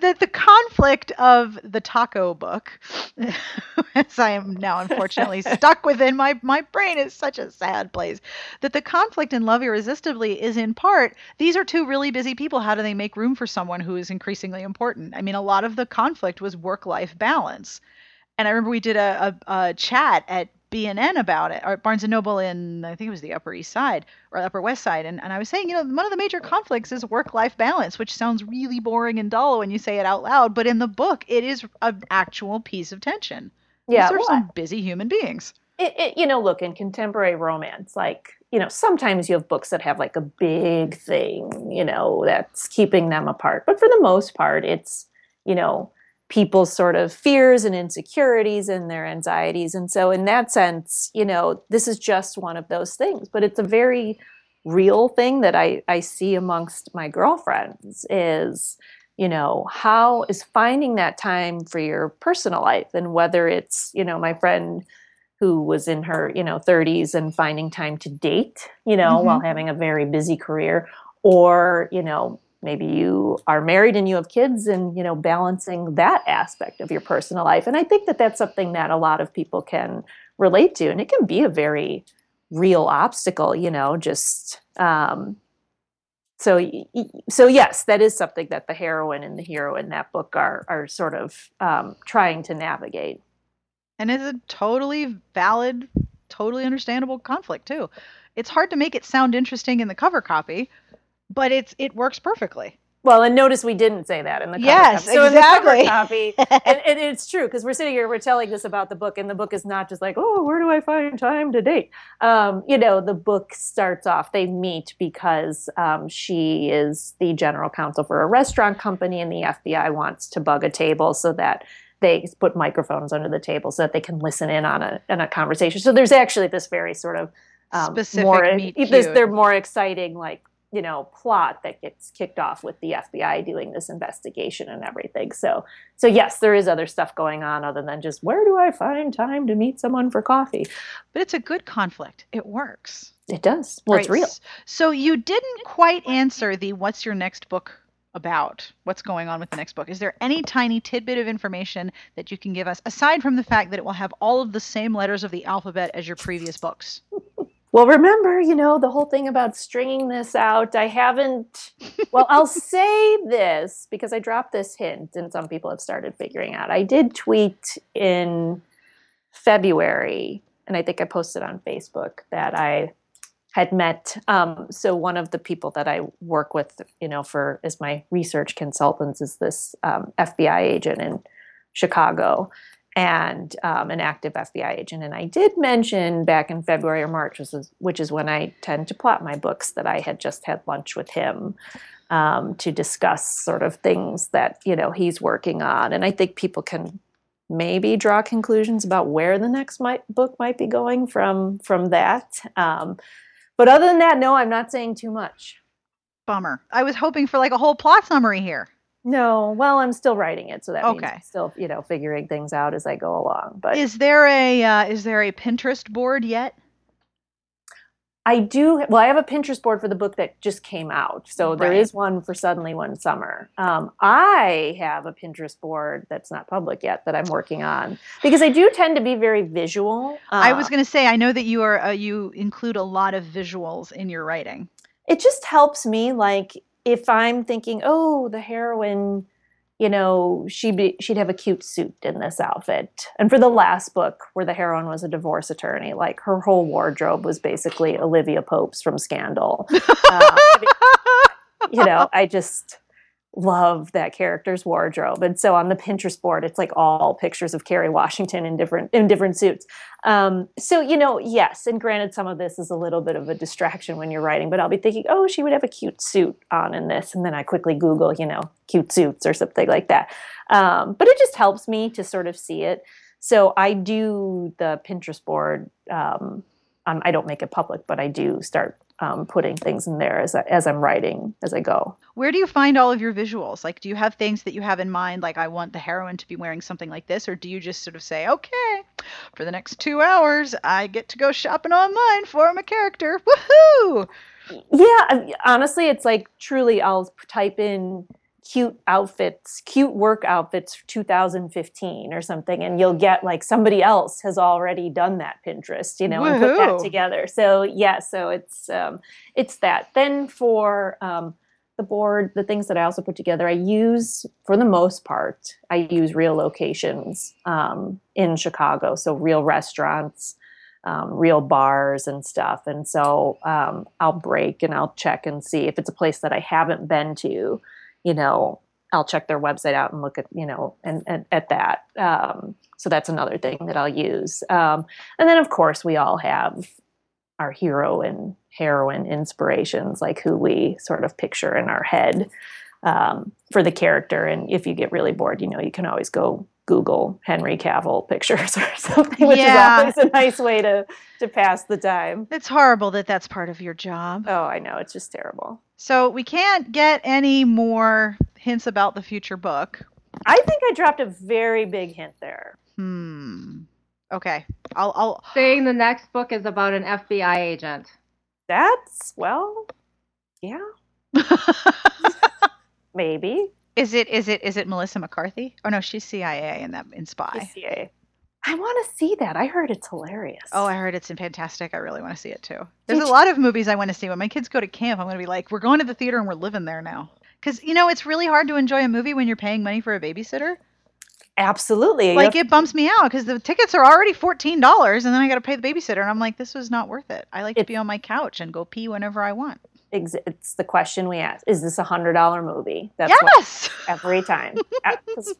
that the conflict of the taco book, as I am now unfortunately stuck within my my brain is such a sad place. That the conflict in Love Irresistibly is in part these are two really busy people. How do they make room for someone who is increasingly important? I mean, a lot of the conflict was work life balance, and I remember we did a, a, a chat at BNN about it, or Barnes and Noble in I think it was the Upper East Side or Upper West Side, and, and I was saying, you know, one of the major conflicts is work-life balance, which sounds really boring and dull when you say it out loud, but in the book, it is an actual piece of tension. Yeah, These are well, some busy human beings. it, it, you know, look in contemporary romance, like you know, sometimes you have books that have like a big thing, you know, that's keeping them apart. But for the most part, it's you know people's sort of fears and insecurities and their anxieties, and so in that sense, you know, this is just one of those things. But it's a very real thing that I I see amongst my girlfriends is you know how is finding that time for your personal life and whether it's you know my friend who was in her you know 30s and finding time to date you know while mm-hmm. having a very busy career or you know maybe you are married and you have kids and you know balancing that aspect of your personal life and i think that that's something that a lot of people can relate to and it can be a very real obstacle you know just um so so yes that is something that the heroine and the hero in that book are are sort of um, trying to navigate And it's a totally valid, totally understandable conflict too. It's hard to make it sound interesting in the cover copy, but it's it works perfectly. well and notice we didn't say that in the cover Yes, copy. so in the exactly. cover copy and, and it's true because we're sitting here we're telling this about the book and the book is not just like oh where do i find time to date um, you know the book starts off they meet because um, she is the general counsel for a restaurant company and the fbi wants to bug a table so that they put microphones under the table so that they can listen in on a, on a conversation so there's actually this very sort of um, Specific more meet there's, cute. they're more exciting like you know plot that gets kicked off with the FBI doing this investigation and everything. So so yes, there is other stuff going on other than just where do I find time to meet someone for coffee? But it's a good conflict. It works. It does. Well, it's real. So you didn't quite answer the what's your next book about? What's going on with the next book? Is there any tiny tidbit of information that you can give us aside from the fact that it will have all of the same letters of the alphabet as your previous books? Well, remember, you know, the whole thing about stringing this out. I haven't, well, I'll say this because I dropped this hint and some people have started figuring out. I did tweet in February, and I think I posted on Facebook that I had met. Um, so, one of the people that I work with, you know, for as my research consultants is this um, FBI agent in Chicago. And um, an active FBI agent. And I did mention back in February or March, which is, which is when I tend to plot my books, that I had just had lunch with him um, to discuss sort of things that you know he's working on. And I think people can maybe draw conclusions about where the next might, book might be going from from that. Um, but other than that, no, I'm not saying too much. Bummer. I was hoping for like a whole plot summary here. No, well, I'm still writing it, so that means I'm still you know figuring things out as I go along. But Is there a uh, is there a Pinterest board yet? I do. Well, I have a Pinterest board for the book that just came out, so there Right. is one for Suddenly One Summer. Um, I have a Pinterest board that's not public yet that I'm working on because I do tend to be very visual. I was Uh, going to say I know that you are uh, you include a lot of visuals in your writing. it just helps me like if i'm thinking oh the heroine you know she'd be she'd have a cute suit in this outfit. And for the last book where the heroine was a divorce attorney like her whole wardrobe was basically olivia pope's from scandal. Uh, you know i just love that character's wardrobe. And so on the pinterest board it's like all pictures of kerry washington in different in different suits. Um, so you know yes and granted some of this is a little bit of a distraction when you're writing but i'll be thinking oh she would have a cute suit on in this. And then i quickly google you know cute suits or something like that. Um, but it just helps me to sort of see it. So i do the pinterest board um, um, i don't make it public but i do start um, putting things in there as, I, as i'm writing as i go Where do you find all of your visuals? Like, do you have things that you have in mind? Like, I want the heroine to be wearing something like this, or do you just sort of say, okay, for the next two hours, I get to go shopping online for my character. Woohoo! Yeah, honestly, it's like truly, I'll type in cute outfits, cute work outfits 2015 or something, and you'll get like somebody else has already done that Pinterest, you know, and put that together. So yeah, so it's um, it's that. Then for um, the board, the things that I also put together, I use for the most part, I use real locations um, in Chicago, so real restaurants um, real bars and stuff. And so um, I'll break and I'll check and see if it's a place that I haven't been to, you know, I'll check their website out and look at, you know, and, and at that. Um, so that's another thing that I'll use. Um, and then, of course, we all have our hero and heroine inspirations, like who we sort of picture in our head um, for the character. And if you get really bored, you know, you can always go Google Henry Cavill pictures or something, which Yeah. is always a nice way to to pass the time. It's horrible that that's part of your job. Oh, I know, it's just terrible. So we can't get any more hints about the future book. I think I dropped a very big hint there. Hmm. Okay. I'll. I'll. Saying the next book is about an FBI agent. That's well, yeah, maybe. Is it? Is it? Is it Melissa McCarthy? Oh no, she's CIA in that in Spy. CIA. I want to see that. I heard it's hilarious. Oh, I heard it's fantastic. I really want to see it too. There's Did a lot of movies I want to see. When my kids go to camp, I'm going to be like, we're going to the theater and we're living there now. Because, you know, it's really hard to enjoy a movie when you're paying money for a babysitter. absolutely. Like, it bumps me out because the tickets are already $14 and then I got to pay the babysitter. And I'm like, this was not worth it. I like to be on my couch and go pee whenever I want. Ex- it's the question we ask: Is this a hundred dollar movie? That's what yes! every time.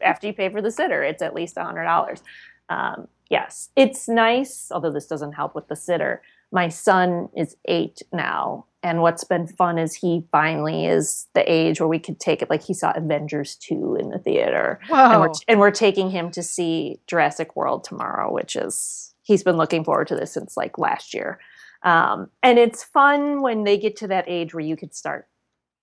After you pay for the sitter, it's at least a hundred dollars. Um, yes, it's nice. Although this doesn't help with the sitter. My son is eight now, and what's been fun is he finally is the age where we could take it. Like he saw Avengers two in the theater, and we're and we're taking him to see Jurassic World tomorrow, which is he's been looking forward to this since like last year. Um, and it's fun when they get to that age where you could start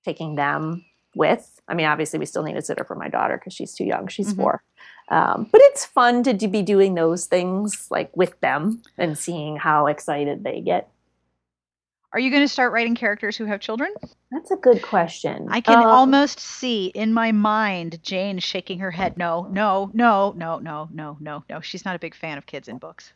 taking them with. I mean, obviously, we still need a sitter for my daughter because she's too young. She's Mhm. four. Um, but it's fun to be doing those things like with them and seeing how excited they get. Are you going to start writing characters who have children? That's a good question. I can Um, almost see in my mind Jane shaking her head. No, no, no, no, no, no, no, no. She's not a big fan of kids in books.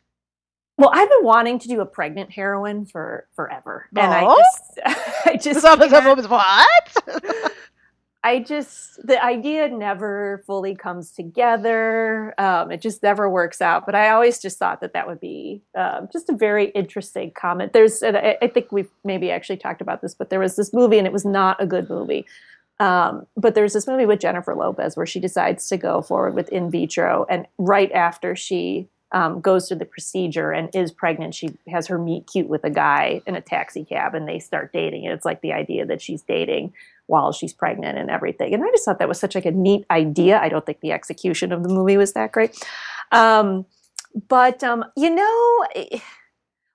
Well, I've been wanting to do a pregnant heroine for forever, and I Oh? just, I just, can't- what? I just the idea never fully comes together. Um, it just never works out. But I always just thought that that would be um, just a very interesting comment. There's, and I, I think we've maybe actually talked about this, but there was this movie, and it was not a good movie, Um, but there's this movie with Jennifer Lopez where she decides to go forward with in vitro, and right after she um, goes through the procedure and is pregnant, she has her meet cute with a guy in a taxi cab, and they start dating. And it's like the idea that she's dating while she's pregnant and everything. And I just thought that was such like a neat idea. I don't think the execution of the movie was that great, um, but um, you know. Eh,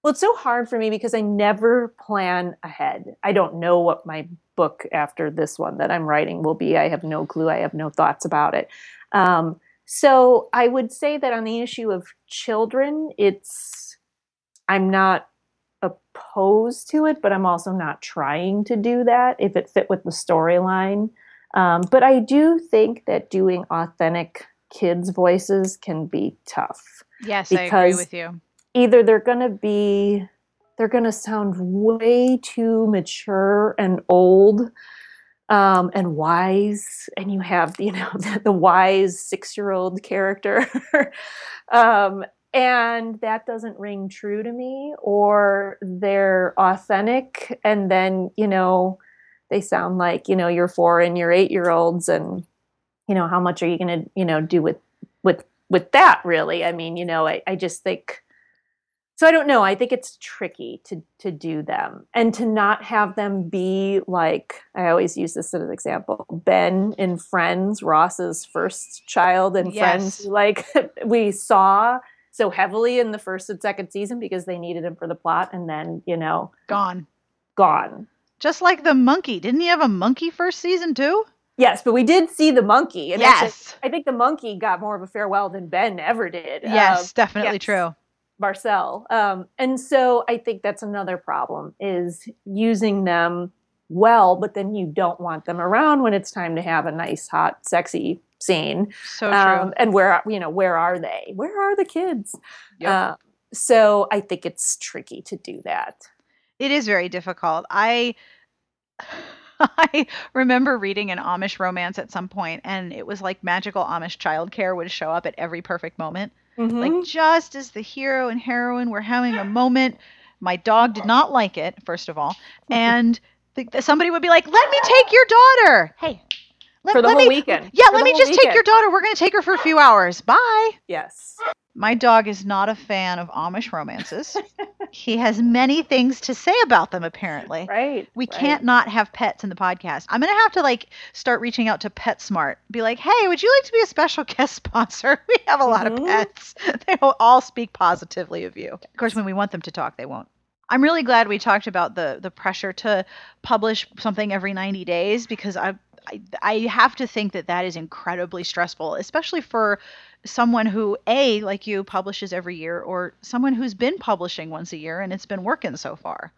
well, it's so hard for me because I never plan ahead. I don't know what my book after this one that I'm writing will be. I have no clue. I have no thoughts about it. Um, so I would say that on the issue of children, it's I'm not opposed to it, but I'm also not trying to do that if it fit with the storyline. Um, but I do think that doing authentic kids' voices can be tough. Yes, I agree with you either they're going to be they're going to sound way too mature and old um, and wise and you have you know the, the wise six-year-old character. Um, and that doesn't ring true to me or they're authentic and then you know they sound like you know your four and your eight year olds and you know how much are you going to you know do with with with that really? I mean you know i, I just think so I don't know. I think it's tricky to to do them and to not have them be like I always use this as an example. Ben in Friends, Ross's first child in yes. Friends, like we saw so heavily in the first and second season because they needed him for the plot, and then you know, gone, gone. Just like the monkey. Didn't he have a monkey first season too? Yes, but we did see the monkey. And yes. Actually, I think the monkey got more of a farewell than Ben ever did. Yes, um, definitely yes. true. Marcel. Um, and so I think that's another problem is using them well, but then you don't want them around when it's time to have a nice, hot, sexy scene. So true. Um, and where you know where are they? Where are the kids? Yep. Uh, so I think it's tricky to do that. It is very difficult. I. I remember reading an Amish romance at some point, and it was like magical Amish childcare would show up at every perfect moment. Mm-hmm. Like just as the hero and heroine were having a moment, my dog did not like it, first of all, and the, somebody would be like, "Let me take your daughter." Hey, let, for the whole me, weekend. Yeah, for let me just weekend. take your daughter. We're going to take her for a few hours. Bye. Yes. My dog is not a fan of Amish romances. he has many things to say about them, apparently. Right. We right. can't not have pets in the podcast. I'm going to have to like start reaching out to PetSmart. Be like, hey, would you like to be a special guest sponsor? We have a lot mm-hmm. of pets. They will all speak positively of you. Of course, when we want them to talk, they won't. I'm really glad we talked about the the pressure to publish something every 90 days because I I, I have to think that that is incredibly stressful, especially for someone who a like you publishes every year or someone who's been publishing once a year and it's been working so far.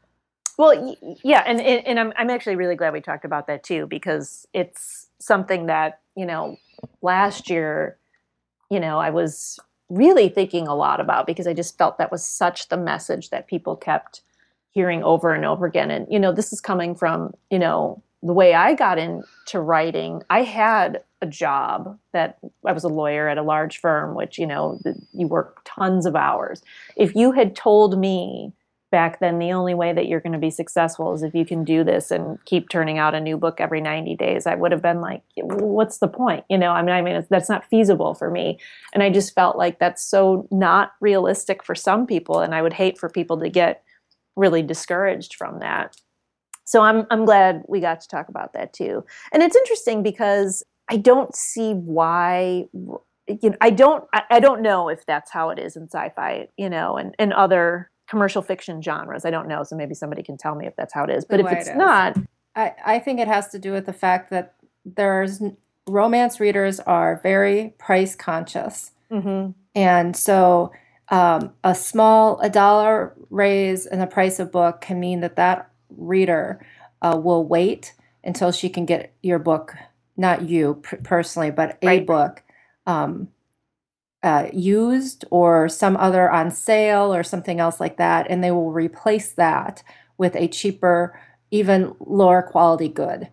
Well yeah and and i'm i'm actually really glad we talked about that too because it's something that you know last year you know i was really thinking a lot about because i just felt that was such the message that people kept hearing over and over again. And you know this is coming from you know the way I got into writing, I had a job that I was a lawyer at a large firm, which, you know, you work tons of hours. If you had told me back then the only way that you're going to be successful is if you can do this and keep turning out a new book every 90 days, I would have been like, what's the point? You know, I mean, I mean, that's not feasible for me. And I just felt like that's so not realistic for some people. And I would hate for people to get really discouraged from that so I'm I'm glad we got to talk about that too. And it's interesting because I don't see why you know I don't I, I don't know if that's how it is in sci-fi, you know, and, and other commercial fiction genres. I don't know, so maybe somebody can tell me if that's how it is. But if it's it not, I, I think it has to do with the fact that there's romance readers are very price conscious, mm-hmm. and so um, a small a dollar raise in the price of book can mean that that reader uh, will wait until she can get your book, not you personally, but a right. book um, uh, used or some other on sale or something else like that. And they will replace that with a cheaper, even lower quality good.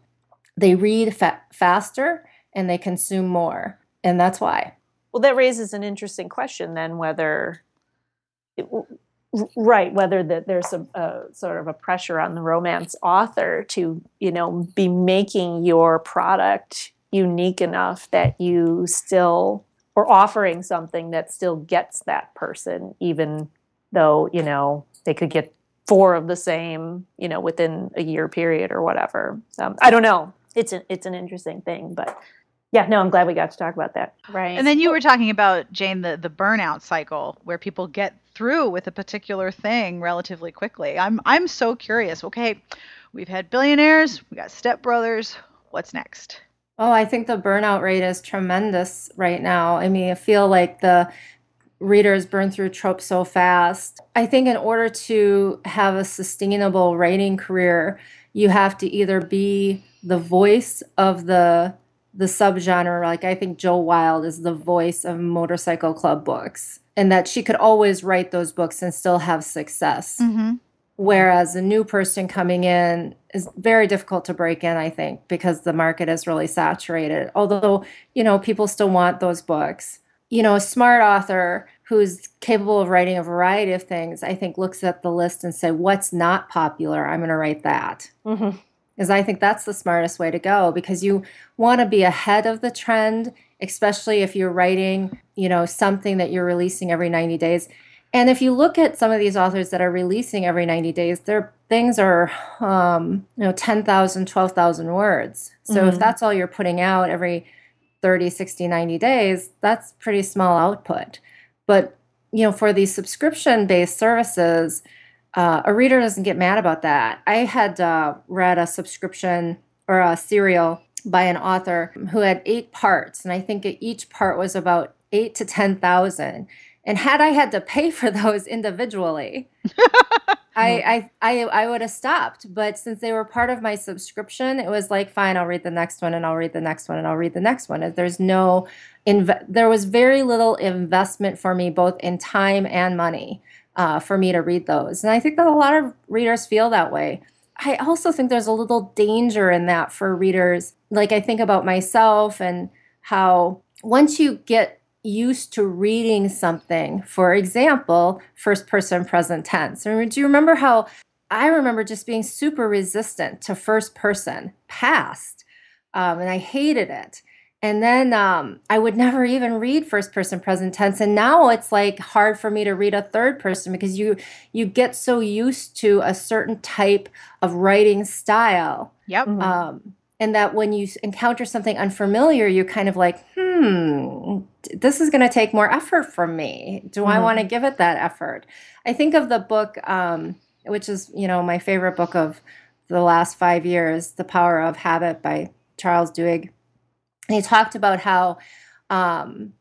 They read fa- faster and they consume more. And that's why. Well, that raises an interesting question then whether. It, right whether that there's a, a, sort of a pressure on the romance author to you know be making your product unique enough that you still or offering something that still gets that person even though you know they could get four of the same you know within a year period or whatever um, i don't know it's an it's an interesting thing but yeah, no, I'm glad we got to talk about that. Right. And then you were talking about Jane the the burnout cycle where people get through with a particular thing relatively quickly. I'm I'm so curious. Okay, we've had billionaires, we got stepbrothers. What's next? Oh, I think the burnout rate is tremendous right now. I mean, I feel like the readers burn through tropes so fast. I think in order to have a sustainable writing career, you have to either be the voice of the the subgenre like i think jo wild is the voice of motorcycle club books and that she could always write those books and still have success. Mm-hmm. whereas a new person coming in is very difficult to break in i think because the market is really saturated. Although you know people still want those books. You know a smart author who's capable of writing a variety of things i think looks at the list and say what's not popular? I'm going to write that. Mm-hmm is I think that's the smartest way to go because you want to be ahead of the trend, especially if you're writing, you know, something that you're releasing every 90 days. And if you look at some of these authors that are releasing every 90 days, their things are, um, you know, 10,000, 12,000 words. So mm-hmm. if that's all you're putting out every 30, 60, 90 days, that's pretty small output. But, you know, for these subscription based services, uh, a reader doesn't get mad about that. I had uh, read a subscription or a serial by an author who had eight parts, and I think each part was about eight to ten thousand. And had I had to pay for those individually, I, I I I would have stopped. But since they were part of my subscription, it was like, fine, I'll read the next one, and I'll read the next one, and I'll read the next one. There's no, inv- there was very little investment for me, both in time and money uh, for me to read those. And I think that a lot of readers feel that way. I also think there's a little danger in that for readers. Like I think about myself and how once you get used to reading something, for example, first person present tense. Do you remember how I remember just being super resistant to first person past? Um, and I hated it and then um, I would never even read first person present tense. And now it's like hard for me to read a third person because you you get so used to a certain type of writing style. Yep. Mm-hmm. Um, and that when you encounter something unfamiliar, you're kind of like, hmm, this is going to take more effort from me. Do mm-hmm. I want to give it that effort? I think of the book, um, which is you know my favorite book of the last five years, "The Power of Habit" by Charles Duhigg and he talked about how um,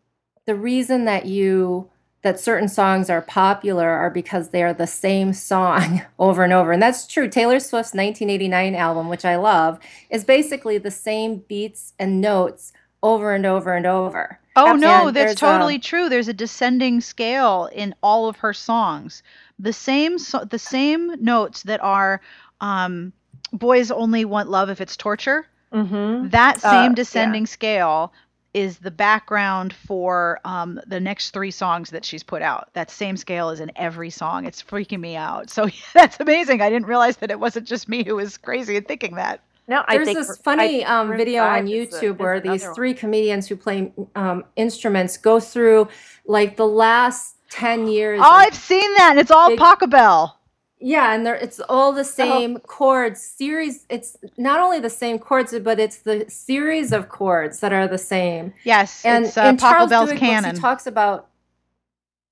the reason that you that certain songs are popular are because they are the same song over and over. And that's true. Taylor Swift's 1989 album, which I love, is basically the same beats and notes over and over and over. Oh no, that's totally a, true. There's a descending scale in all of her songs. The same so, the same notes that are um, boys only want love if it's torture Mm-hmm. That uh, same uh, descending yeah. scale is the background for um, the next three songs that she's put out. That same scale is in every song. It's freaking me out. So that's amazing. I didn't realize that it wasn't just me who was crazy in thinking that. No, I there's this funny um, video on YouTube where these three comedians who play um, instruments go through like the last ten years. Oh, I've seen that, and it's all big, Pachelbel. Yeah, and there it's all the same oh. chords series. It's not only the same chords, but it's the series of chords that are the same. Yes, and it's, uh, in Pachelbel's canon. he talks about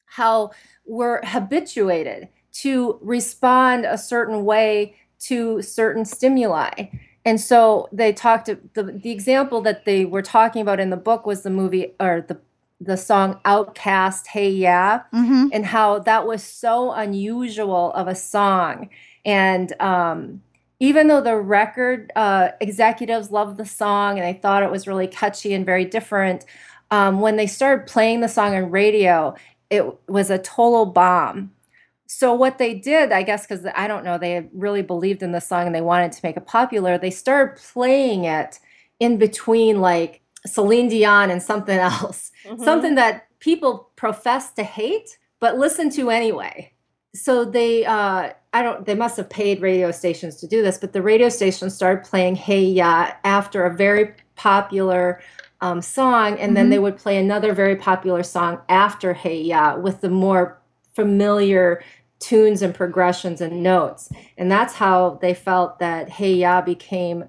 how we're habituated to respond a certain way to certain stimuli. And so they talked the the example that they were talking about in the book was the movie or the the song OutKast, Hey Ya, mm-hmm. and how that was so unusual of a song and um, even though the record uh, executives loved the song and they thought it was really catchy and very different um, when they started playing the song on radio it was a total bomb so what they did i guess because i don't know they really believed in the song and they wanted to make it popular they started playing it in between like celine dion and something else mm-hmm. something that people profess to hate but listen to anyway. so they uh i don't they must have paid radio stations to do this but the radio stations started playing hey ya after a very popular um, song and mm-hmm. then they would play another very popular song after hey ya with the more familiar tunes and progressions and notes and that's how they felt that hey ya became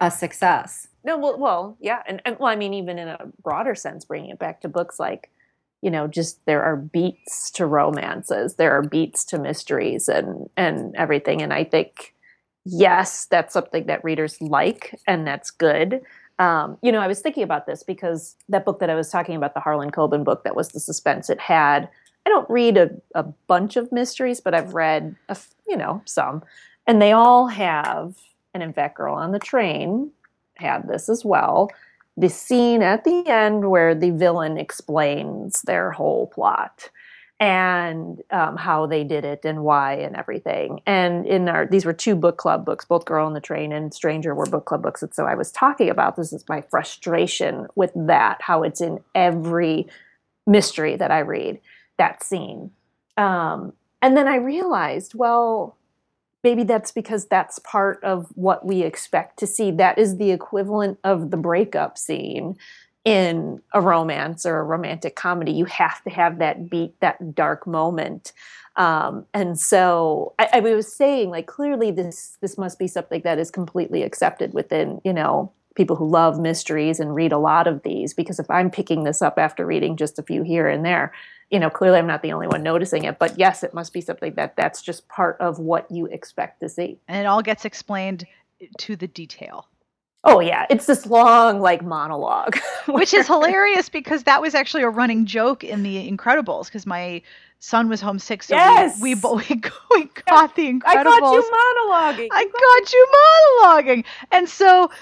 a success no well, well yeah and, and well i mean even in a broader sense bringing it back to books like you know just there are beats to romances there are beats to mysteries and and everything and i think yes that's something that readers like and that's good. Um, you know i was thinking about this because that book that i was talking about the harlan coben book that was the suspense it had i don't read a, a bunch of mysteries but i've read a, you know some. And they all have an in fact girl on the train had this as well the scene at the end where the villain explains their whole plot and um, how they did it and why and everything. And in our these were two book club books, both Girl on the Train and Stranger were book club books. And so I was talking about this is my frustration with that, how it's in every mystery that I read, that scene. Um, and then I realized, well, maybe that's because that's part of what we expect to see. That is the equivalent of the breakup scene in a romance or a romantic comedy. You have to have that beat, that dark moment. Um, and so I, I was saying, like, clearly this this must be something that is completely accepted within, you know, people who love mysteries and read a lot of these. Because if I'm picking this up after reading just a few here and there, you know, clearly I'm not the only one noticing it, but yes, it must be something that that's just part of what you expect to see. And it all gets explained to the detail. Oh yeah, it's this long like monologue, which is hilarious because that was actually a running joke in the Incredibles because my son was homesick, so yes! we, we we we got the Incredibles. I got you monologuing. I got you monologuing, and so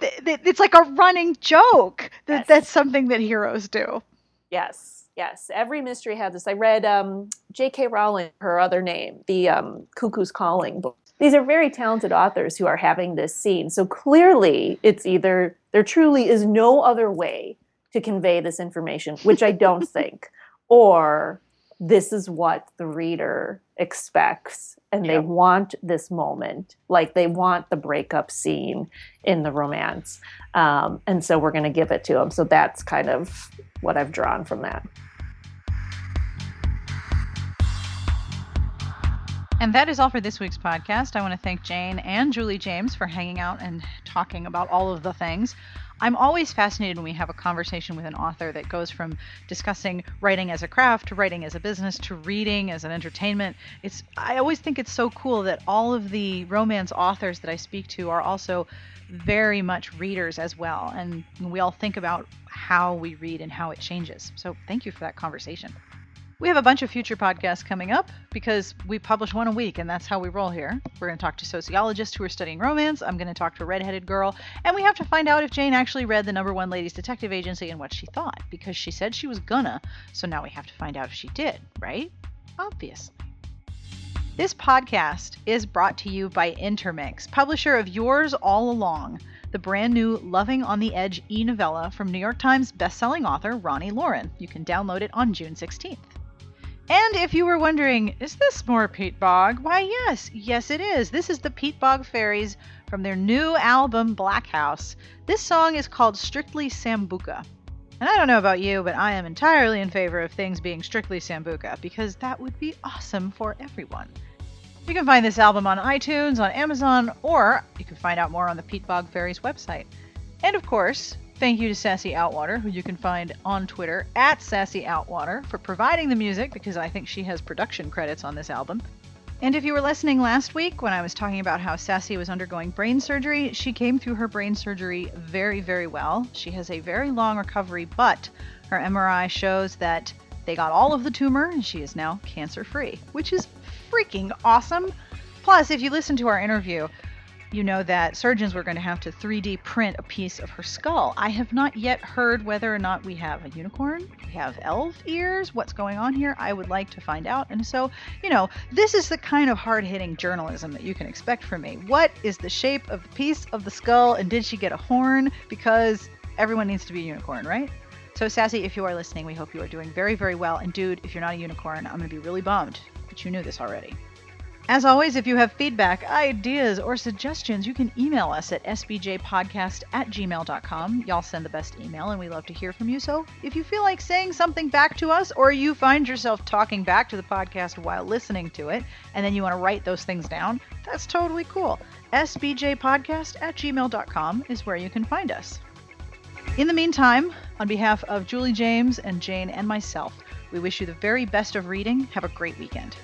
it's like a running joke that yes. that's something that heroes do. Yes. Yes, every mystery has this. I read um, J.K. Rowling, her other name, the um, Cuckoo's Calling book. These are very talented authors who are having this scene. So clearly, it's either there truly is no other way to convey this information, which I don't think, or this is what the reader expects and they want this moment. Like they want the breakup scene in the romance. Um, and so we're going to give it to them so that's kind of what i've drawn from that. And that is all for this week's podcast. I want to thank Jane and Julie James for hanging out and talking about all of the things. I'm always fascinated when we have a conversation with an author that goes from discussing writing as a craft to writing as a business to reading as an entertainment. It's I always think it's so cool that all of the romance authors that I speak to are also very much readers as well and we all think about how we read and how it changes. So thank you for that conversation. We have a bunch of future podcasts coming up because we publish one a week and that's how we roll here. We're going to talk to sociologists who are studying romance. I'm going to talk to a redheaded girl. And we have to find out if Jane actually read the number one ladies detective agency and what she thought because she said she was gonna. So now we have to find out if she did, right? Obviously. This podcast is brought to you by Intermix, publisher of Yours All Along, the brand new Loving on the Edge e novella from New York Times bestselling author Roni Loren. You can download it on June 16th. And if you were wondering, is this more Peatbog? Why, yes, yes, it is. This is the Peatbog Faeries from their new album, Black House. This song is called Strictly Sambuca. And I don't know about you, but I am entirely in favor of things being strictly Sambuca because that would be awesome for everyone. You can find this album on iTunes, on Amazon, or you can find out more on the Peatbog Faeries website. And of course, Thank you to Sassy Outwater, who you can find on Twitter at Sassy Outwater, for providing the music because I think she has production credits on this album. And if you were listening last week when I was talking about how Sassy was undergoing brain surgery, she came through her brain surgery very, very well. She has a very long recovery, but her MRI shows that they got all of the tumor and she is now cancer free, which is freaking awesome. Plus, if you listen to our interview, you know that surgeons were going to have to 3D print a piece of her skull. I have not yet heard whether or not we have a unicorn, we have elf ears, what's going on here. I would like to find out. And so, you know, this is the kind of hard hitting journalism that you can expect from me. What is the shape of the piece of the skull, and did she get a horn? Because everyone needs to be a unicorn, right? So, Sassy, if you are listening, we hope you are doing very, very well. And, dude, if you're not a unicorn, I'm going to be really bummed But you knew this already. As always, if you have feedback, ideas, or suggestions, you can email us at sbjpodcast at gmail.com. Y'all send the best email, and we love to hear from you. So if you feel like saying something back to us, or you find yourself talking back to the podcast while listening to it, and then you want to write those things down, that's totally cool. sbjpodcast at gmail.com is where you can find us. In the meantime, on behalf of Julie James and Jane and myself, we wish you the very best of reading. Have a great weekend.